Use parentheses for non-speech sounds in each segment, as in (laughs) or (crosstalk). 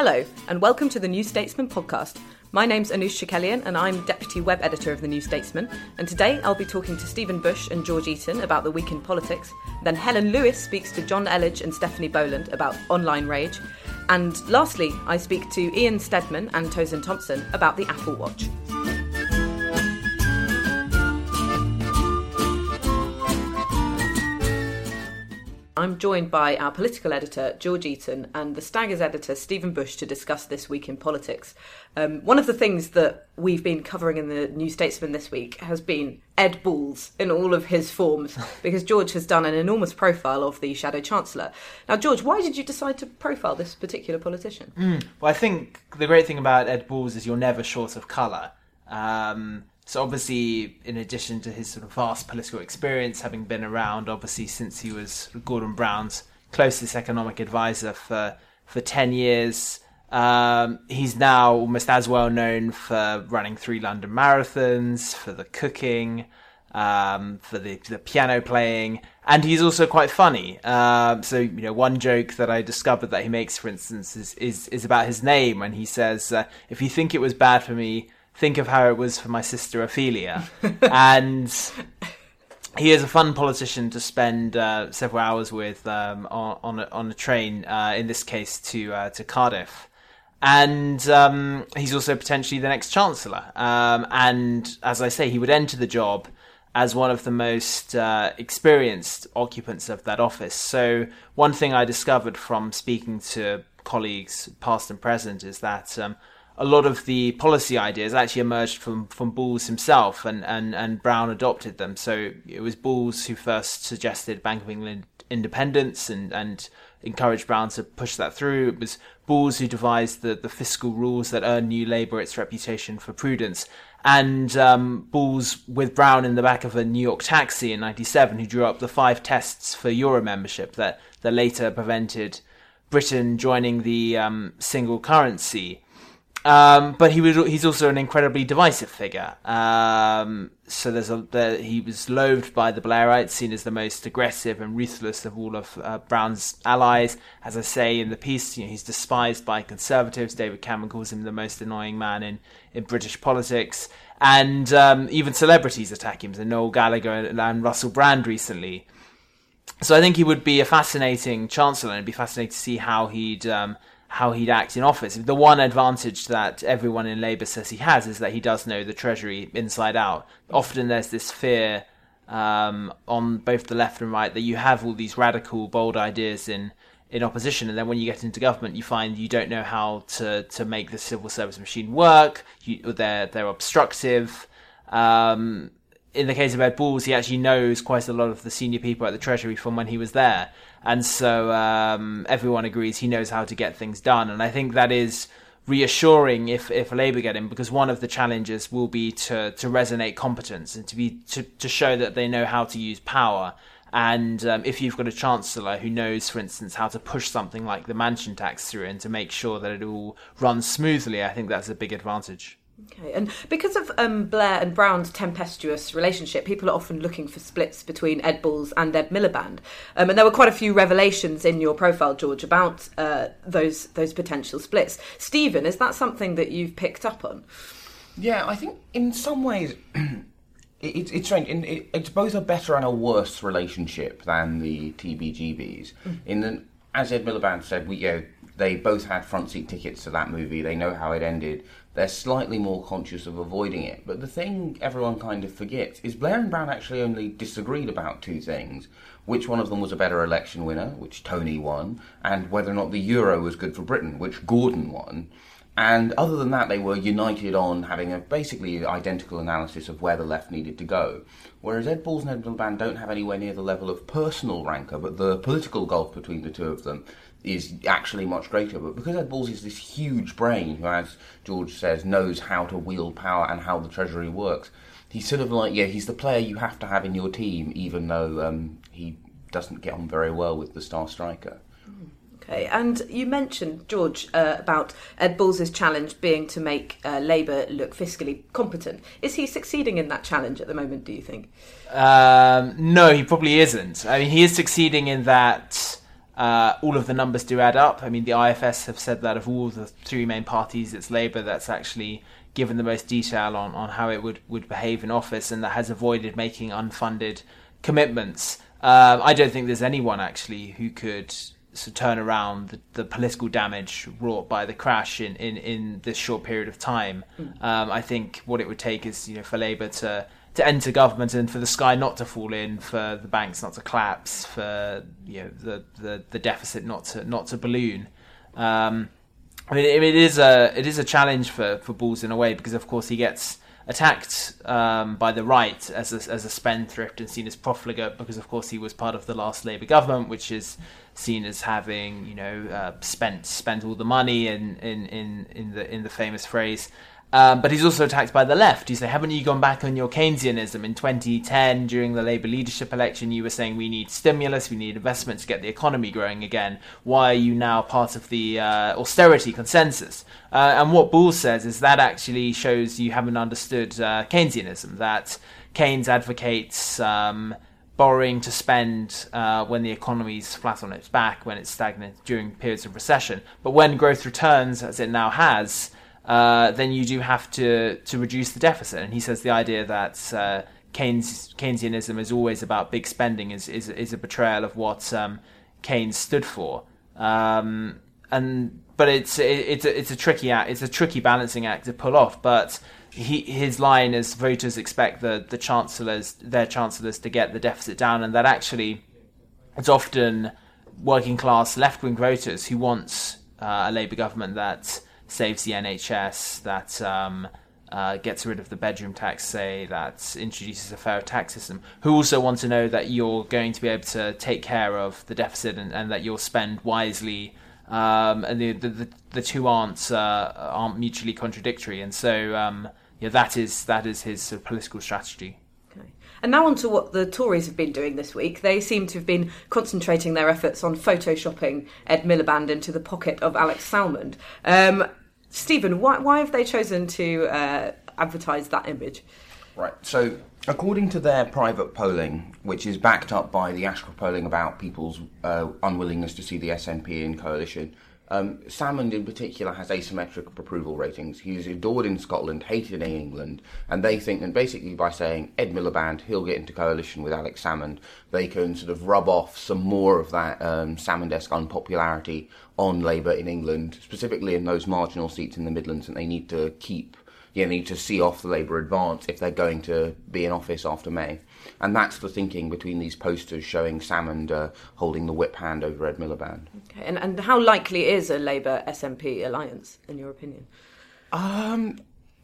Hello, and welcome to the New Statesman podcast. My name's Anoosh Chakelian, and I'm Deputy Web Editor of The New Statesman. And today I'll be talking to Stephen Bush and George Eaton about the week in politics. Then Helen Lewis speaks to Jonn Elledge and Stephanie Boland about online rage. And lastly, I speak to Ian Steadman and Tosin Thompson about the Apple Watch. I'm joined by our political editor, George Eaton, and the Staggers editor, Stephen Bush, to discuss this week in politics. Um, one of the things that we've been covering in the New Statesman this week has been Ed Balls in all of his forms, (laughs) because George has done an enormous profile of the Shadow Chancellor. Now, George, why did you decide to profile this particular politician? Mm, well, I think the great thing about Ed Balls is you're never short of colour. Um, so obviously, in addition to his sort of vast political experience, having been around obviously since he was Gordon Brown's closest economic advisor for for ten years, um, he's now almost as well known for running three London marathons, for the cooking, um, for the, the piano playing, and he's also quite funny. Uh, so you know, one joke that I discovered that he makes, for instance, is is, is about his name, and he says, uh, "If you think it was bad for me." Think of how it was for my sister Ophelia. and he is a fun politician to spend uh, several hours with um, on on a, on a train. Uh, in this case, to uh, to Cardiff. And um, he's also potentially the next chancellor. Um, and as I say, he would enter the job as one of the most uh, experienced occupants of that office. So one thing I discovered from speaking to colleagues, past and present, is that um, a lot of the policy ideas actually emerged from, from Balls himself, and, and, and Brown adopted them. So it was Balls who first suggested Bank of England independence and, and encouraged Brown to push that through. It was Balls who devised the, the fiscal rules that earned New Labour its reputation for prudence. And um, Balls, with Brown in the back of a New York taxi in 97, who drew up the five tests for Euro membership that, that later prevented Britain joining the um, single currency. Um, but he was he's also an incredibly divisive figure. Um, so there's a the, he was loathed by the Blairites, seen as the most aggressive and ruthless of all of uh, Brown's allies. As I say in the piece, you know, he's despised by conservatives. David Cameron calls him the most annoying man in, in British politics, and um, even celebrities attack him. So Noel Gallagher and Russell Brand recently. So I think he would be a fascinating chancellor, and it'd be fascinating to see how he'd um, how he'd act in office. The one advantage that everyone in Labour says he has is that he does know the Treasury inside out. Often there's this fear um, on both the left and right that you have all these radical, bold ideas in in opposition, and then when you get into government, you find you don't know how to to make the civil service machine work. You, they're they're obstructive. Um, in the case of Ed Balls, he actually knows quite a lot of the senior people at the Treasury from when he was there and so um, everyone agrees he knows how to get things done. And I think that is reassuring if if Labour get him because one of the challenges will be to to resonate competence and to be to to show that they know how to use power. And um, if you've got a chancellor who knows, for instance, how to push something like the mansion tax through and to make sure that it all runs smoothly, I think that's a big advantage. Okay, and because of um, Blair and Brown's tempestuous relationship, people are often looking for splits between Ed Balls and Ed Miliband, um, and there were quite a few revelations in your profile, George, about uh, those those potential splits. Stephen, is that something that you've picked up on? Yeah, I think in some ways (clears throat) it, it's strange. In, it, it's both a better and a worse relationship than the TBGBs. Mm. In the, as Ed Miliband said, we you know, they both had front seat tickets to that movie. They know how it ended. They're slightly more conscious of avoiding it. But the thing everyone kind of forgets is Blair and Brown actually only disagreed about two things: which one of them was a better election winner, which Tony won, and whether or not the euro was good for Britain, which Gordon won. And other than that, they were united on having a basically identical analysis of where the left needed to go. Whereas Ed Balls and Ed Miliband don't have anywhere near the level of personal rancour, but the political gulf between the two of them is actually much greater. But because Ed Balls is this huge brain who, as George says, knows how to wield power and how the Treasury works, he's sort of like, yeah, he's the player you have to have in your team, even though um, he doesn't get on very well with the star striker. Okay, and you mentioned, George, uh, about Ed Balls' challenge being to make uh, Labour look fiscally competent. Is he succeeding in that challenge at the moment, do you think? Um, no, he probably isn't. I mean, he is succeeding in that uh, all of the numbers do add up. I mean, the IFS have said that of all the three main parties, it's Labour that's actually given the most detail on, on how it would, would behave in office and that has avoided making unfunded commitments. Um, I don't think there's anyone actually who could to turn around the, the, political damage wrought by the crash in, in, in this short period of time. Mm. Um, I think what it would take is you know for Labour to to enter government and for the sky not to fall in, for the banks not to collapse, for you know the, the, the deficit not to not to balloon. Um, I mean, it, is a it is a challenge for, for Balls in a way because of course he gets attacked um, by the right as a, as a spendthrift and seen as profligate because of course he was part of the last Labour government, which is seen as having you know uh, spent spent all the money in, in, in, in the in the famous phrase. Um, but he's also attacked by the left. You say, haven't you gone back on your Keynesianism? In 2010, during the Labour leadership election, you were saying we need stimulus, we need investment to get the economy growing again. Why are you now part of the uh, austerity consensus? Uh, and what Bull says is that actually shows you haven't understood uh, Keynesianism, that Keynes advocates. Um, borrowing to spend uh, when the economy is flat on its back, when it's stagnant during periods of recession. But when growth returns, as it now has, uh, then you do have to to reduce the deficit. And he says the idea that uh, Keynes, Keynesianism is always about big spending is is, is a betrayal of what um, Keynes stood for. Um, and but it's it, it's a, it's a tricky act. It's a tricky balancing act to pull off. But he, his line is voters expect the, the chancellors, their chancellors, to get the deficit down, and that actually it's often working class left wing voters who wants uh, a Labour government that saves the NHS, that um, uh, gets rid of the bedroom tax, say, that introduces a fair tax system, who also want to know that you're going to be able to take care of the deficit and, and that you'll spend wisely. Um, and the, the, the two aren't uh, aren't mutually contradictory, and so um, yeah, that is that is his sort of political strategy. And now on to what the Tories have been doing this week. They seem to have been concentrating their efforts on photoshopping Ed Miliband into the pocket of Alex Salmond. Um, Stephen, why, why have they chosen to uh, advertise that image? Right. So, according to their private polling, which is backed up by the Ashcroft polling about people's uh, unwillingness to see the SNP in coalition, um, Salmond, in particular, has asymmetric approval ratings. He's adored in Scotland, hated in England, and they think that basically by saying Ed Miliband, he'll get into coalition with Alex Salmond, they can sort of rub off some more of that um, Salmond-esque unpopularity on Labour in England, specifically in those marginal seats in the Midlands, and they need to keep, you know, need to see off the Labour advance if they're going to be in office after May. And that's the thinking between these posters showing Salmond uh, holding the whip hand over Ed Miliband. Okay, and, and how likely is a Labour SNP alliance, in your opinion? Um,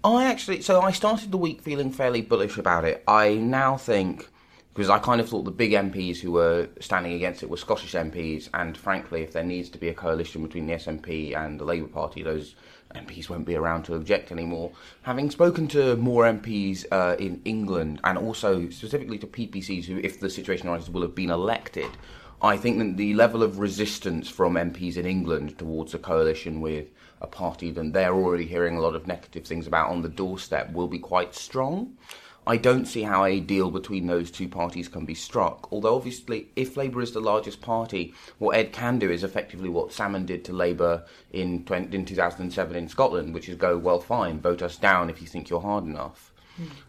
I actually, so I started the week feeling fairly bullish about it. I now think, because I kind of thought the big MPs who were standing against it were Scottish MPs, and frankly, if there needs to be a coalition between the SNP and the Labour Party, those MPs won't be around to object anymore. Having spoken to more MPs uh, in England and also specifically to PPCs who, if the situation arises, will have been elected, I think that the level of resistance from MPs in England towards a coalition with a party that they're already hearing a lot of negative things about on the doorstep will be quite strong. I don't see how a deal between those two parties can be struck. Although, obviously, if Labour is the largest party, what Ed can do is effectively what Salmond did to Labour in, 20, in 2007 in Scotland, which is go, well, fine, vote us down if you think you're hard enough.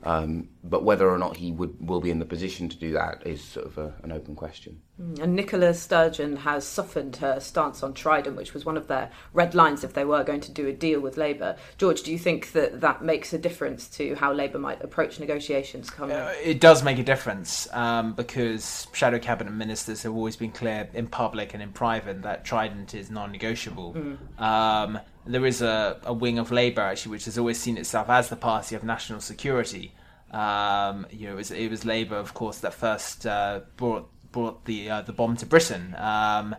Um, but whether or not he would will be in the position to do that is sort of a, an open question. Mm, and Nicola Sturgeon has softened her stance on Trident, which was one of their red lines if they were going to do a deal with Labour. George, do you think that that makes a difference to how Labour might approach negotiations coming? Uh, it does make a difference um, because shadow cabinet ministers have always been clear in public and in private that Trident is non-negotiable. Mm. Um, there is a, a wing of Labour actually which has always seen itself as the party of national security. Um, you know, it was, it was, Labour, of course, that first uh, brought brought the uh, the bomb to Britain. Um,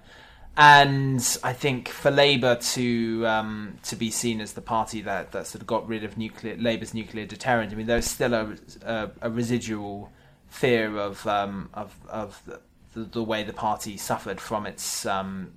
and I think for Labour to um, to be seen as the party that, that sort of got rid of nuclear Labour's nuclear deterrent, I mean, there's still a, a, a residual fear of um, of of the, the, way the party suffered from its um,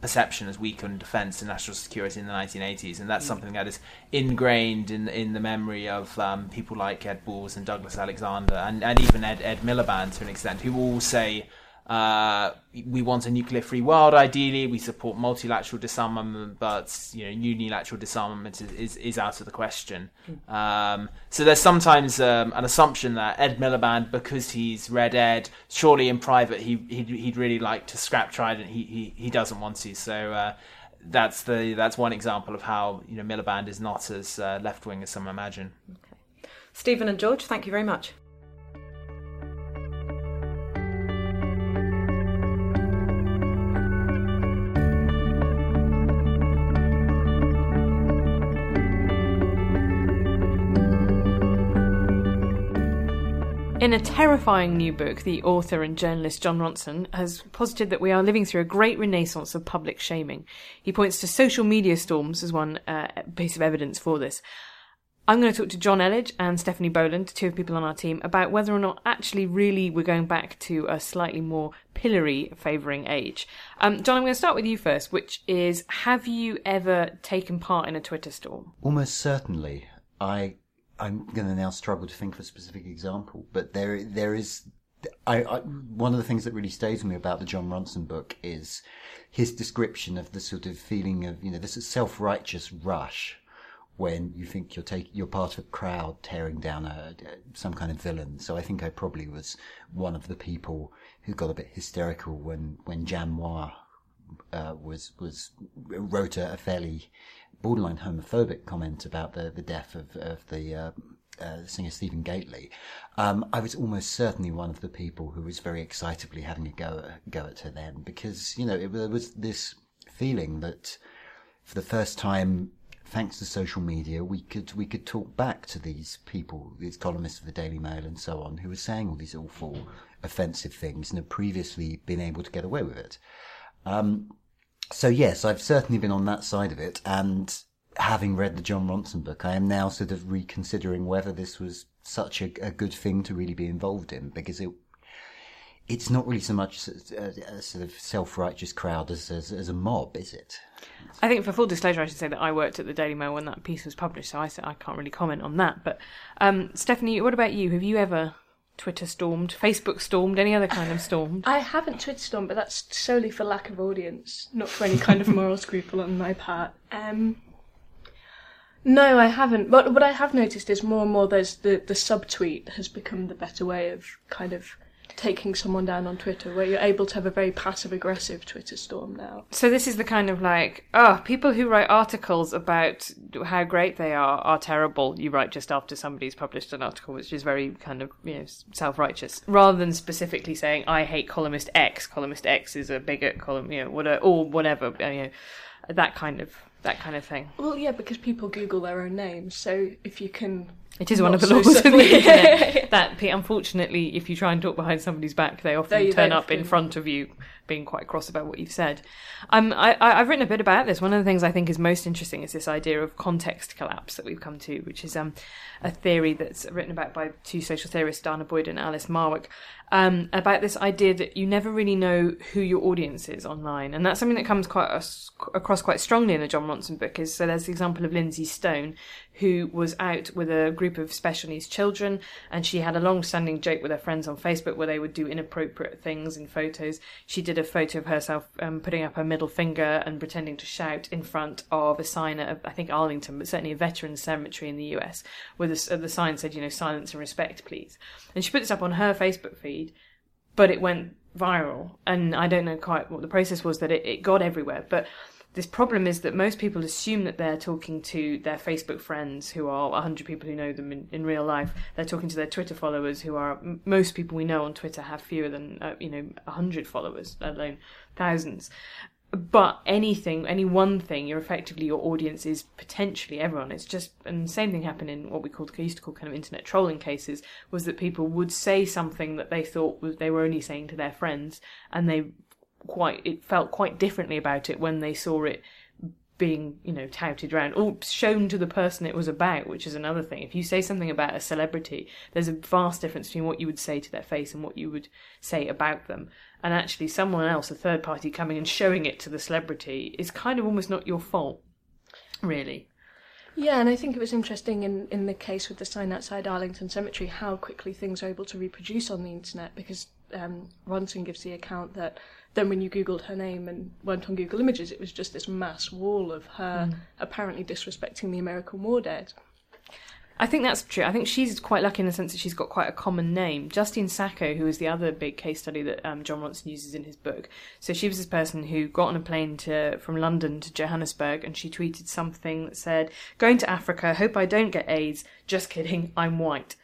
perception as weak on defence and national security in the 1980s, and that's mm. something that is ingrained in in the memory of um, people like Ed Balls and Douglas Alexander, and, and even Ed Ed Miliband to an extent, who all say uh, we want a nuclear-free world. Ideally, we support multilateral disarmament, but you know, unilateral disarmament is, is, is out of the question. Mm. Um, so there's sometimes um, an assumption that Ed Miliband, because he's Red Ed, surely in private he he'd, he'd really like to scrap Trident. He he, he doesn't want to. So. Uh, that's the that's one example of how you know Miliband is not as uh, left wing as some imagine. Okay. Stephen and George, thank you very much. In a terrifying new book, the author and journalist Jon Ronson has posited that we are living through a great renaissance of public shaming. He points to social media storms as one uh, piece of evidence for this. I'm going to talk to Jonn Elledge and Stephanie Boland, two of people on our team, about whether or not actually really we're going back to a slightly more pillory favouring age. Um, John, I'm going to start with you first, which is have you ever taken part in a Twitter storm? Almost certainly. I I'm going to now struggle to think of a specific example, but there there is. I, I, one of the things that really stays with me about the Jon Ronson book is his description of the sort of feeling of you know this self righteous rush when you think you're taking you're part of a crowd tearing down a, some kind of villain. So I think I probably was one of the people who got a bit hysterical when when Jan Moir uh, was was wrote a, a fairly borderline homophobic comment about the, the death of, of the uh, uh, singer Stephen Gately, um, I was almost certainly one of the people who was very excitably having a go at, go at her then because, you know, it, there was this feeling that for the first time, thanks to social media, we could, we could talk back to these people, these columnists of the Daily Mail and so on, who were saying all these awful, offensive things and had previously been able to get away with it. Um, so yes, I've certainly been on that side of it, and having read the Jon Ronson book, I am now sort of reconsidering whether this was such a, a good thing to really be involved in, because it it's not really so much a, a sort of self-righteous crowd as, as, as a mob, is it? I think, for full disclosure, I should say that I worked at the Daily Mail when that piece was published, so I, I can't really comment on that. But um, Stephanie, what about you? Have you ever Twitter stormed, Facebook stormed, any other kind of stormed? I haven't Twitter stormed, but that's solely for lack of audience, not for any kind of moral scruple on my part. Um, no, I haven't. But what I have noticed is more and more there's the, the subtweet has become the better way of kind of taking someone down on Twitter, where you're able to have a very passive aggressive Twitter storm now. So this is the kind of like, oh, people who write articles about how great they are are terrible. You write just after somebody's published an article, which is very kind of you know self righteous, rather than specifically saying I hate columnist X. Columnist X is a bigot. Column, you know, whatever, or whatever. You know, that kind of that kind of thing. Well, yeah, because people Google their own names, so if you can it is one of the laws so of the internet that, unfortunately, if you try and talk behind somebody's back, they often they, turn up in front of you, being quite cross about what you've said. Um, I, have written a bit about this. One of the things I think is most interesting is this idea of context collapse that we've come to, which is um, a theory that's written about by two social theorists, Danah Boyd and Alice Marwick, um, about this idea that you never really know who your audience is online, and that's something that comes quite across quite strongly in the Jon Ronson book. Is so there's the example of Lindsay Stone, who was out with a group group of special needs children, and she had a long-standing joke with her friends on Facebook where they would do inappropriate things in photos. She did a photo of herself um, putting up her middle finger and pretending to shout in front of a sign at, I think Arlington, but certainly a veterans cemetery in the US, where the, the sign said, you know, silence and respect, please. And she put this up on her Facebook feed, but it went viral, and I don't know quite what the process was that it, it got everywhere, but this problem is that most people assume that they're talking to their Facebook friends who are 100 people who know them in, in real life. They're talking to their Twitter followers who are, most people we know on Twitter have fewer than, uh, you know, 100 followers, let alone thousands. But anything, any one thing, you're effectively, your audience is potentially everyone. It's just, and the same thing happened in what we called, used to call kind of internet trolling cases, was that people would say something that they thought was, they were only saying to their friends, and they quite it felt quite differently about it when they saw it being you know touted around or shown to the person it was about which is another thing. If you say something about a celebrity there's a vast difference between what you would say to their face and what you would say about them. And actually someone else a third party coming and showing it to the celebrity is kind of almost not your fault really. Yeah, and I think it was interesting in, in the case with the sign outside Arlington Cemetery how quickly things are able to reproduce on the internet because um, Ronson gives the account that then when you googled her name and went on Google Images, it was just this mass wall of her mm. apparently disrespecting the American war dead. I think that's true. I think she's quite lucky in the sense that she's got quite a common name. Justine Sacco, who is the other big case study that um, Jon Ronson uses in his book. So she was this person who got on a plane to from London to Johannesburg, and she tweeted something that said, "Going to Africa. Hope I don't get AIDS. Just kidding. I'm white."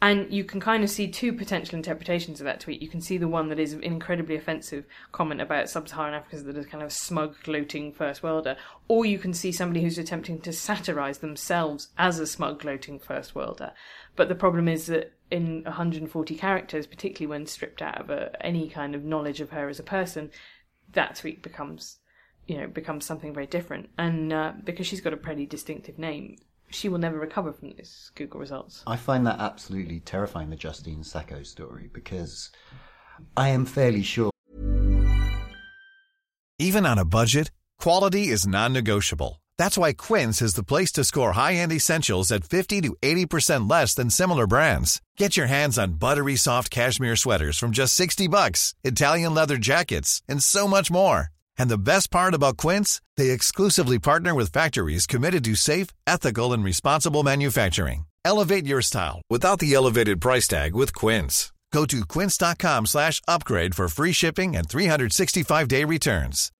And you can kind of see two potential interpretations of that tweet. You can see the one that is an incredibly offensive comment about sub-Saharan Africans that is kind of smug, gloating first worlder, or you can see somebody who's attempting to satirize themselves as a smug, gloating first worlder. But the problem is that in 140 characters, particularly when stripped out of a, any kind of knowledge of her as a person, that tweet becomes, you know, becomes something very different. And uh, because she's got a pretty distinctive name, she will never recover from this Google results. I find that absolutely terrifying, the Justine Sacco story, because I am fairly sure. Even on a budget, quality is non negotiable. That's why Quince is the place to score high end essentials at 50 to 80% less than similar brands. Get your hands on buttery soft cashmere sweaters from just 60 bucks, Italian leather jackets, and so much more. And the best part about Quince, they exclusively partner with factories committed to safe, ethical and responsible manufacturing. Elevate your style without the elevated price tag with Quince. Go to quince.com/upgrade for free shipping and 365-day returns.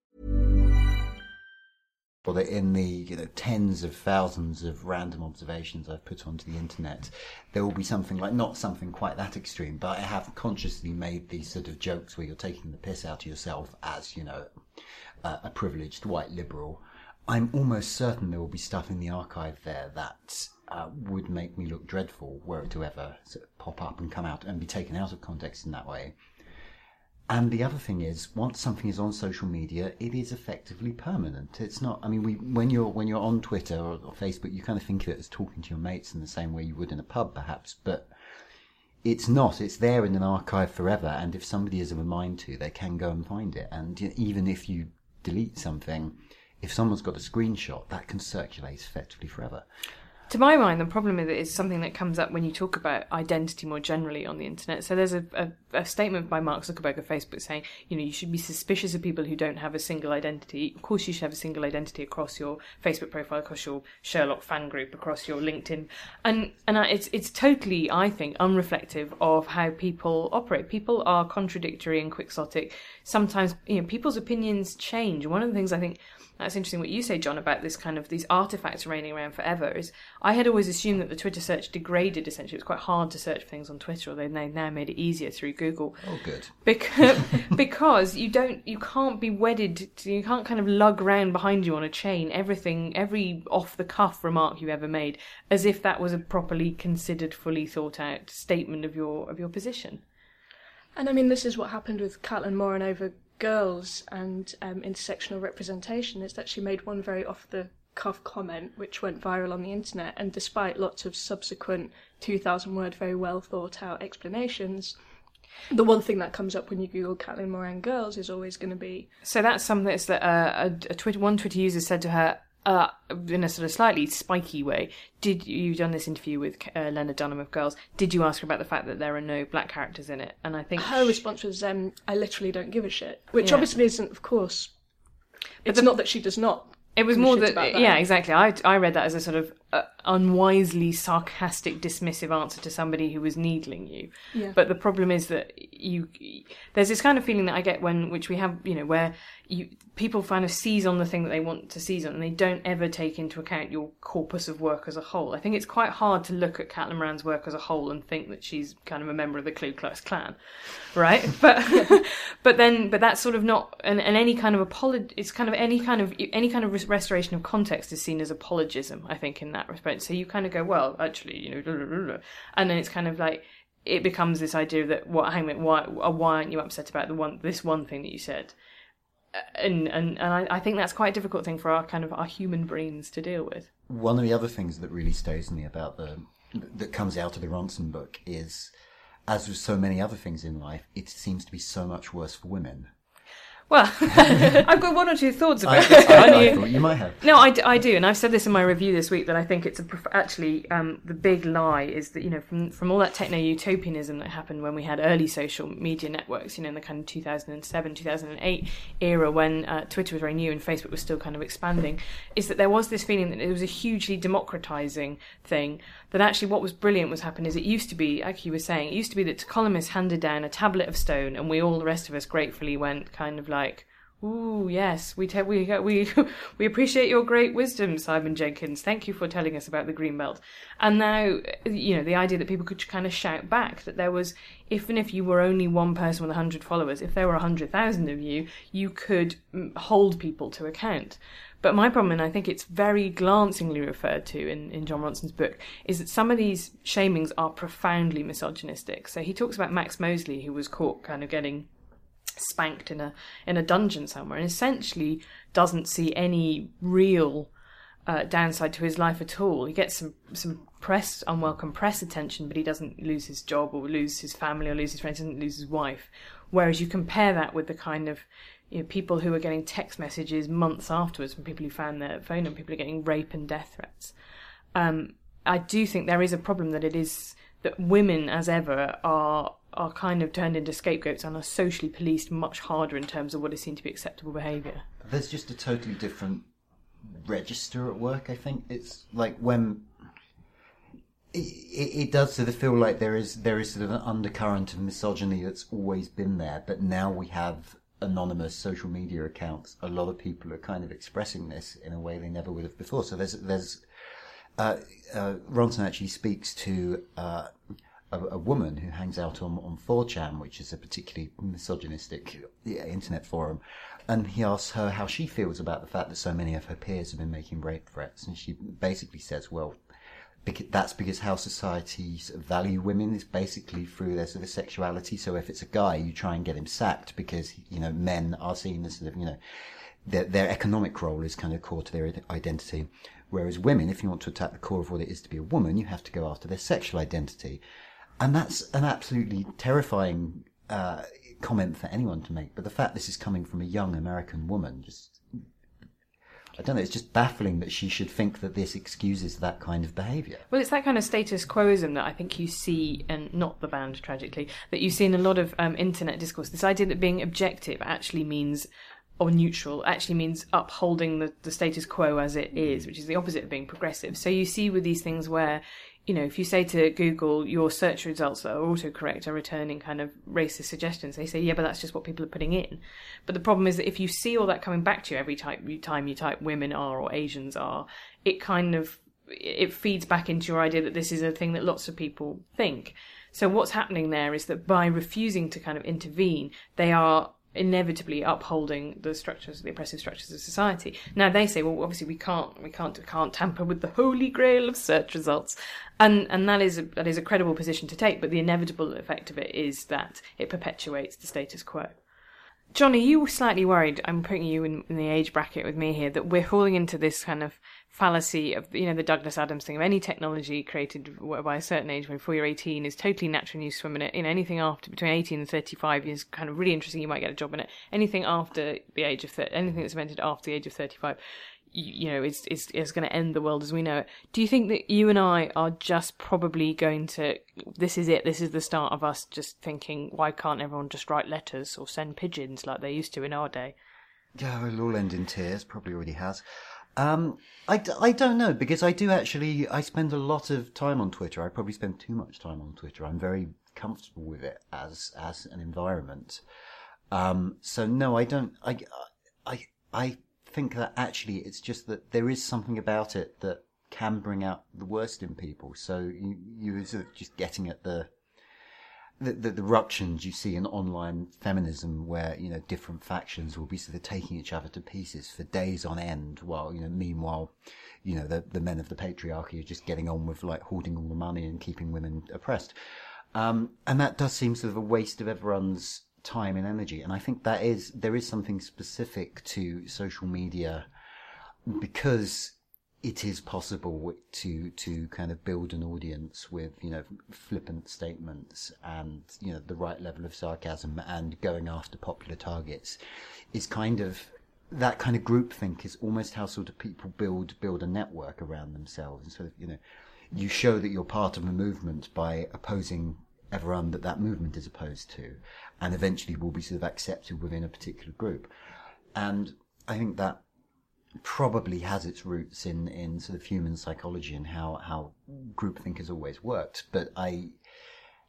Well, in the you know, tens of thousands of random observations I've put onto the internet, there will be something like not something quite that extreme, but I have consciously made these sort of jokes where you're taking the piss out of yourself as you know uh, a privileged white liberal, I'm almost certain there will be stuff in the archive there that uh, would make me look dreadful were it to ever sort of pop up and come out and be taken out of context in that way. And the other thing is, once something is on social media, it is effectively permanent. It's not. I mean, we when you're when you're on Twitter or, or Facebook, you kind of think of it as talking to your mates in the same way you would in a pub, perhaps. But it's not. It's there in an archive forever. And if somebody is of a mind to, they can go and find it. And even if you delete something, if someone's got a screenshot, that can circulate effectively forever. To my mind, the problem is something that comes up when you talk about identity more generally on the internet. So there's a, a, a, statement by Mark Zuckerberg of Facebook saying, you know, you should be suspicious of people who don't have a single identity. Of course, you should have a single identity across your Facebook profile, across your Sherlock fan group, across your LinkedIn, and and it's it's totally, I think, unreflective of how people operate. People are contradictory and quixotic. Sometimes, you know, people's opinions change. One of the things I think that's interesting what you say, Jonn, about this kind of these artifacts reigning around forever. Is I had always assumed that the Twitter search degraded. Essentially, it was quite hard to search for things on Twitter, although they now made it easier through Google. Oh, good. Because (laughs) because you don't, you can't be wedded. To, you can't kind of lug around behind you on a chain everything, every off the cuff remark you ever made, as if that was a properly considered, fully thought out statement of your of your position. And I mean, this is what happened with Caitlin Moran over girls and um, intersectional representation is that she made one very off the cuff comment which went viral on the internet, and despite lots of subsequent 2,000 word, very well thought out explanations, the one thing that comes up when you Google Caitlin Moran girls is always going to be. So that's something that's that uh, a, a Twitter, one Twitter user said to her, uh, in a sort of slightly spiky way, did you done this interview with uh, Lena Dunham of Girls? Did you ask her about the fact that there are no black characters in it? And I think Her response was, um, "I literally don't give a shit," which Yeah. obviously isn't, of course. It's the- not that she does not. It was more that, that. yeah, exactly. I I read that as a sort of uh, unwisely sarcastic, dismissive answer to somebody who was needling you. Yeah. But the problem is that you there's this kind of feeling that I get when which we have, you know, where you people kind of seize on the thing that they want to seize on, and they don't ever take into account your corpus of work as a whole. I think it's quite hard to look at Caitlin Moran's work as a whole and think that she's kind of a member of the Ku Klux Klan, right? (laughs) But (laughs) but then but that's sort of not and, and any kind of apology. It's kind of any kind of any kind of res- restoration of context is seen as apologism. I think in that respect. So you kind of go, well, actually, you know, blah, blah, blah, and then it's kind of like it becomes this idea that what hang on, a minute, why uh, why aren't you upset about the one this one thing that you said? Uh, and and and I, I think that's quite a difficult thing for our kind of our human brains to deal with. One of the other things that really stays me about the that comes out of the Ronson book is, as with so many other things in life, it seems to be so much worse for women. Well, (laughs) I've got one or two thoughts I, about this. I- one. I You- might have. No, I, I do, and I've said this in my review this week that I think it's a prof- actually um, the big lie is that you know from from all that techno utopianism that happened when we had early social media networks, you know, in the kind of 2007 2008 era when uh, Twitter was very new and Facebook was still kind of expanding, is that there was this feeling that it was a hugely democratizing thing. That actually what was brilliant was happened is it used to be, like you were saying, it used to be that columnists handed down a tablet of stone, and we all the rest of us gratefully went kind of like. Ooh, yes, we te- we we (laughs) we appreciate your great wisdom, Simon Jenkins. Thank you for telling us about the green belt. And now, you know, the idea that people could kind of shout back that there was, even if you were only one person with hundred followers, if there were hundred thousand of you, you could mm, hold people to account. But my problem, and I think it's very glancingly referred to in, in Jon Ronson's book, is that some of these shamings are profoundly misogynistic. So he talks about Max Mosley, who was caught kind of getting spanked in a in a dungeon somewhere, and essentially doesn't see any real uh, downside to his life at all. He gets some some press unwelcome press attention, but he doesn't lose his job or lose his family or lose his friends. Doesn't lose his wife. Whereas you compare that with the kind of you know, people who are getting text messages months afterwards from people who found their phone and people are getting rape and death threats. Um, I do think there is a problem that it is that women, as ever, are are kind of turned into scapegoats and are socially policed much harder in terms of what is seen to be acceptable behaviour. There's just a totally different register at work. I think it's like when it, it, does sort of feel like there is there is sort of an undercurrent of misogyny that's always been there, but now we have anonymous social media accounts. A lot of people are kind of expressing this in a way they never would have before. So there's there's uh, uh, Ronson actually speaks to uh, a, a woman who hangs out on, on 4chan, which is a particularly misogynistic yeah, internet forum. And he asks her how she feels about the fact that so many of her peers have been making rape threats. And she basically says, well, that's because how societies value women is basically through their sort of sexuality. So if it's a guy, you try and get him sacked because, you know, men are seen as sort of, you know, their, their economic role is kind of core to their identity. Whereas women, if you want to attack the core of what it is to be a woman, you have to go after their sexual identity. And that's an absolutely terrifying uh, comment for anyone to make. But the fact this is coming from a young American woman just. I don't know, it's just baffling that she should think that this excuses that kind of behaviour. Well, it's that kind of status quoism that I think you see, and not the band tragically, that you see in a lot of um, internet discourse. This idea that being objective actually means, or neutral, actually means upholding the, the status quo as it is, which is the opposite of being progressive. So you see with these things where, you know, if you say to Google your search results that are autocorrect are returning kind of racist suggestions, they say, yeah, but that's just what people are putting in. But the problem is that if you see all that coming back to you every type, time you type women are or Asians are, it kind of it feeds back into your idea that this is a thing that lots of people think. So what's happening there is that by refusing to kind of intervene, they are inevitably upholding the structures, the oppressive structures of society. Now they say, well, obviously we can't, we can't, we can't tamper with the holy grail of search results, and and that is a, that is a credible position to take. But the inevitable effect of it is that it perpetuates the status quo. Johnny, you slightly worried? I'm putting you in, in the age bracket with me here that we're falling into this kind of fallacy of you know the Douglas Adams thing of any technology created by a certain age before you're 18 is totally natural and you in it. You know anything after between 18 and 35 is kind of really interesting. You might get a job in it. Anything after the age of 30, anything that's invented after the age of 35, you know is is, is going to end the world as we know it. Do you think that you and I are just probably going to this is it this is the start of us just thinking why can't everyone just write letters or send pigeons like they used to in our day? Yeah, it'll all end in tears. Probably already has. Um, I, I don't know because I do actually I spend a lot of time on Twitter. I probably spend too much time on Twitter. I'm very comfortable with it as as an environment. Um, so no, I don't. I I I think that actually it's just that there is something about it that can bring out the worst in people. So you you sort of just getting at the the, the, the ructions you see in online feminism where, you know, different factions will be sort of taking each other to pieces for days on end while, you know, meanwhile, you know, the, the men of the patriarchy are just getting on with like hoarding all the money and keeping women oppressed. Um, and that does seem sort of a waste of everyone's time and energy. And I think that is, there is something specific to social media because it is possible to to kind of build an audience with you know flippant statements and you know the right level of sarcasm and going after popular targets is kind of that kind of groupthink is almost how sort of people build build a network around themselves. And of you know you show that you're part of a movement by opposing everyone that that movement is opposed to and eventually will be sort of accepted within a particular group. And I think that probably has its roots in, in sort of human psychology and how, how groupthink has always worked. But I,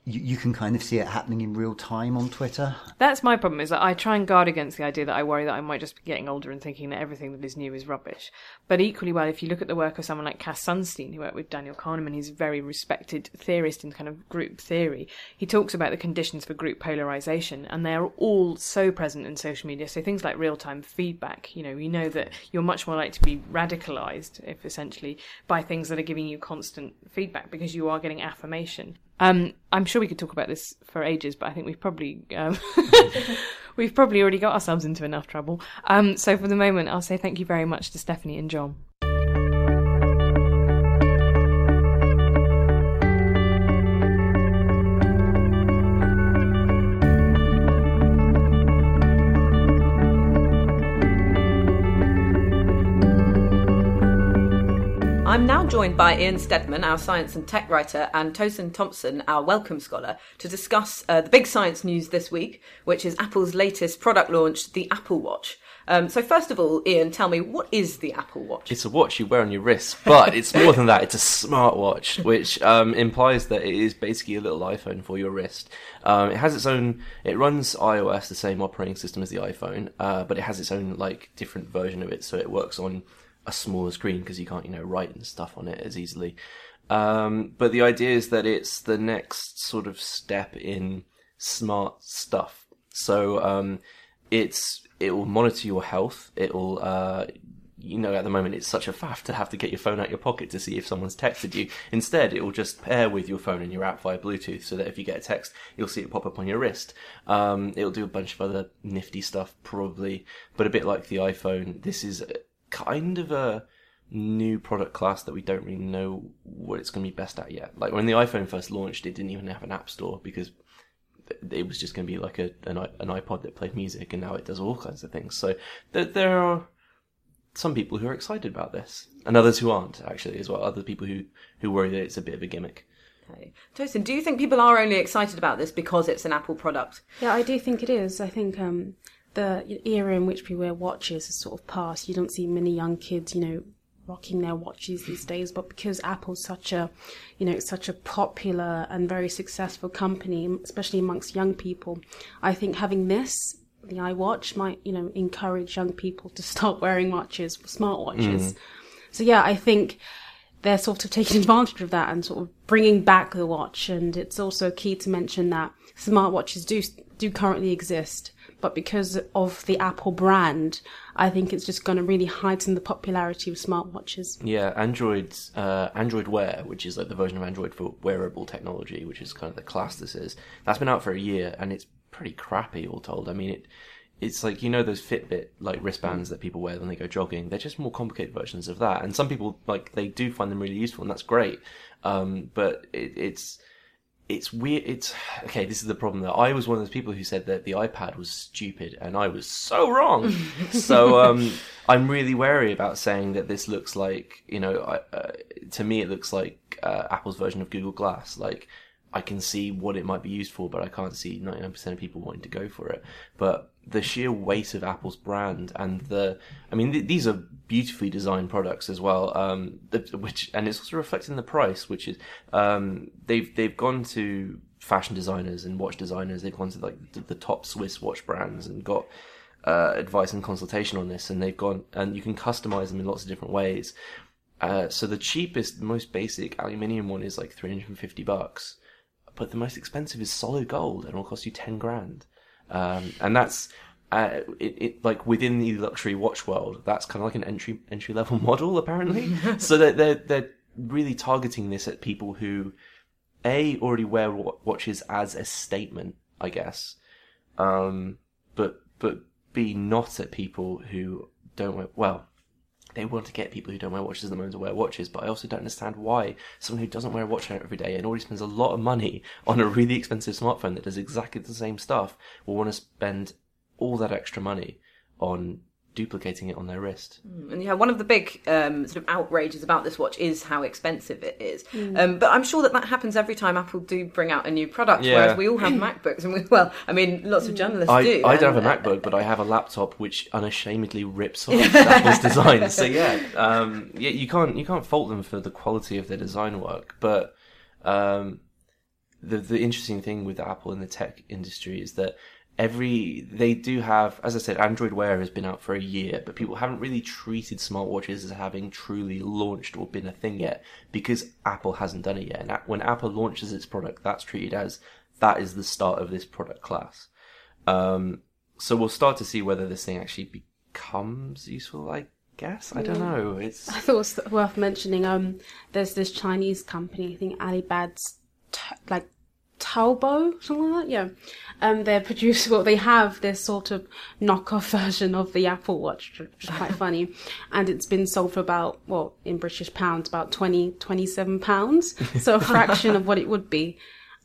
you, you can kind of see it happening in real time on Twitter. That's my problem. Is that I try and guard against the idea that I worry that I might just be getting older and thinking that everything that is new is rubbish. But equally well, if you look at the work of someone like Cass Sunstein, who worked with Daniel Kahneman, he's a very respected theorist in kind of group theory. He talks about the conditions for group polarization, and they are all so present in social media. So things like real time feedback. You know, we know that you're much more likely to be radicalized if essentially by things that are giving you constant feedback because you are getting affirmation. Um, I'm sure we could talk about this for ages, but I think we've probably um, (laughs) we've probably already got ourselves into enough trouble. Um, so for the moment, I'll say thank you very much to Stephanie and Jonn. I'm now joined by Ian Steadman, our science and tech writer, and Tosin Thompson, our Wellcome scholar, to discuss uh, the big science news this week, which is Apple's latest product launch, the Apple Watch. Um, so, first of all, Ian, tell me, what is the Apple Watch? It's a watch you wear on your wrist, but it's more than that. It's a smartwatch, which um, implies that it is basically a little iPhone for your wrist. Um, it has its own. It runs iOS, the same operating system as the iPhone, uh, but it has its own like different version of it, so it works on a smaller screen because you can't, you know, write and stuff on it as easily. Um, but the idea is that it's the next sort of step in smart stuff. So um, it's it will monitor your health. It will, uh, you know, at the moment it's such a faff to have to get your phone out of your pocket to see if someone's texted you. Instead, it will just pair with your phone and your app via Bluetooth, so that if you get a text, you'll see it pop up on your wrist. Um, it'll do a bunch of other nifty stuff, probably, but a bit like the iPhone, this is kind of a new product class that we don't really know what it's going to be best at yet. Like when the iPhone first launched, it didn't even have an app store because it was just going to be like a an, an iPod that played music, and now it does all kinds of things. So there, there are some people who are excited about this, and others who aren't actually as well. Other people who who worry that it's a bit of a gimmick. Okay. Tosin, do you think people are only excited about this because it's an Apple product? Yeah, I do think it is. I think um, the era in which we wear watches has sort of passed. You don't see many young kids, you know, rocking their watches these days. But because Apple's such a, you know, such a popular and very successful company, especially amongst young people, I think having this, the iWatch, might, you know, encourage young people to (laughs) start wearing watches, smartwatches. Mm. So yeah, I think they're sort of taking (laughs) advantage of that and sort of bringing back the watch. And it's also key to mention that smartwatches do do currently exist but because of the Apple brand, I think it's just going to really heighten the popularity of smartwatches. Yeah, Android uh, Android Wear, which is like the version of Android for wearable technology, which is kind of the class this is. That's been out for a year, and it's pretty crappy, all told. I mean, it it's like you know those Fitbit like wristbands that people wear when they go jogging. They're just more complicated versions of that, and some people like they do find them really useful, and that's great. Um, but it, it's it's weird. It's okay. This is the problem. That I was one of those people who said that the iPad was stupid, and I was so wrong. (laughs) so um, I'm really wary about saying that this looks like you know. I, uh, to me, it looks like uh, Apple's version of Google Glass. Like I can see what it might be used for, but I can't see 99% of people wanting to go for it. But the sheer weight of Apple's brand and the, I mean, th- these are beautifully designed products as well. Um, which and it's also reflecting the price, which is um, they've they've gone to fashion designers and watch designers. They've gone to like the, the top Swiss watch brands and got uh, advice and consultation on this, and they've gone and you can customize them in lots of different ways. Uh, so the cheapest, most basic aluminium one is like 350 bucks, but the most expensive is solid gold and will cost you 10 grand. Um, and that's, uh, it, it, like within the luxury watch world, that's kind of like an entry, entry level (laughs) model apparently. (laughs) so they're, they're, they're really targeting this at people who, A, already wear watches as a statement, I guess. Um, but, but B, not at people who don't wear, well, they want to get people who don't wear watches at the moment to wear watches, but I also don't understand why someone who doesn't wear a watch every day and already spends a lot of money on a really expensive smartphone that does exactly the same stuff will want to spend all that extra money on duplicating it on their wrist. And yeah, one of the big um, sort of outrages about this watch is how expensive it is. Um, but I'm sure that that happens every time Apple do bring out a new product. Yeah. Whereas we all have (coughs) MacBooks, and we well, I mean, lots of journalists I, do. I don't have a uh, MacBook, but I have a laptop which unashamedly rips off (laughs) Apple's design. So (laughs) yeah, um, yeah, you can't you can't fault them for the quality of their design work. But um, the the interesting thing with Apple in the tech industry is that every they do have, as I said, Android Wear has been out for a year, but people haven't really treated smartwatches as having truly launched or been a thing yet because Apple hasn't done it yet. And when Apple launches its product, that's treated as that is the start of this product class. Um, so we'll start to see whether this thing actually becomes useful. I guess I don't know. It's I thought it was worth mentioning. Um, there's this Chinese company, I think Alibaba's, t- like Taobao, something like that. Yeah, um, they're produce well, they have this sort of knockoff (laughs) version of the Apple Watch, which is quite (laughs) funny, and it's been sold for about well, in British pounds, about 20, 27 pounds, so a fraction of what it would be.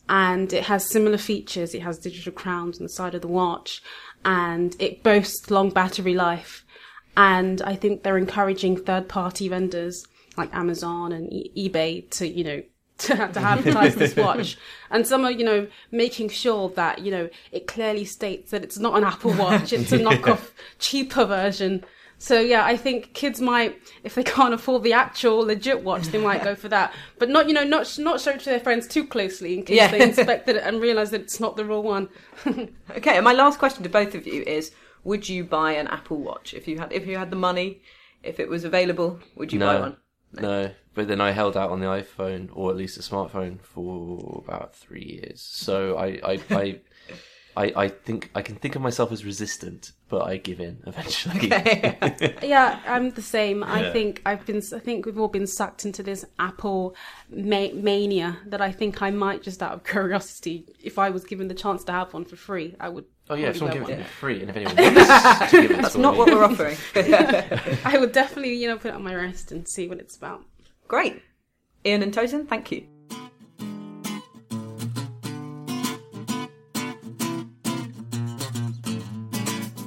And it has similar features. It has digital crowns on the side of the watch, and it boasts long battery life and I think they're encouraging third-party vendors like Amazon and e- eBay to, you know, to, to advertise this watch. And some are, you know, making sure that, you know, it clearly states that it's not an Apple Watch, it's a (laughs) knockoff, cheaper version. So yeah, I think kids might, if they can't afford the actual legit watch, they might go for that. But not, you know, not not show it to their friends too closely in case Yeah. they (laughs) inspect it and realise that it's not the real one. (laughs) Okay, and my last question to both of you is: Would you buy an Apple Watch if you had if you had the money, if it was available? Would you buy one? No. But then I held out on the iPhone or at least a smartphone for about three years. So I, I, (laughs) I, I, I think I can think of myself as resistant, but I give in eventually. (laughs) Yeah, I'm the same. I Yeah. think I've been. I think we've all been sucked into this Apple ma- mania. That I think I might just out of (laughs) curiosity, if I was given the chance to have one for free, I would. Oh yeah, if someone probably gave it go to me free, and if anyone (laughs) wants to give it That's to not what we're offering. (laughs) I would definitely, you know, put it on my wrist and see what it's about. Great, Ian and Tosin, thank you.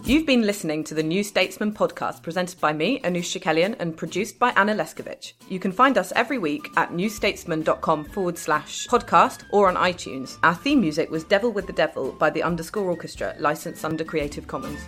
You've been listening to the New Statesman podcast presented by me, Anoosh Chakelian, and produced by Anna Leskovich. You can find us every week at newstatesman.com forward slash podcast or on iTunes. Our theme music was Devil with the Devil by the Underscore Orchestra, licensed under Creative Commons.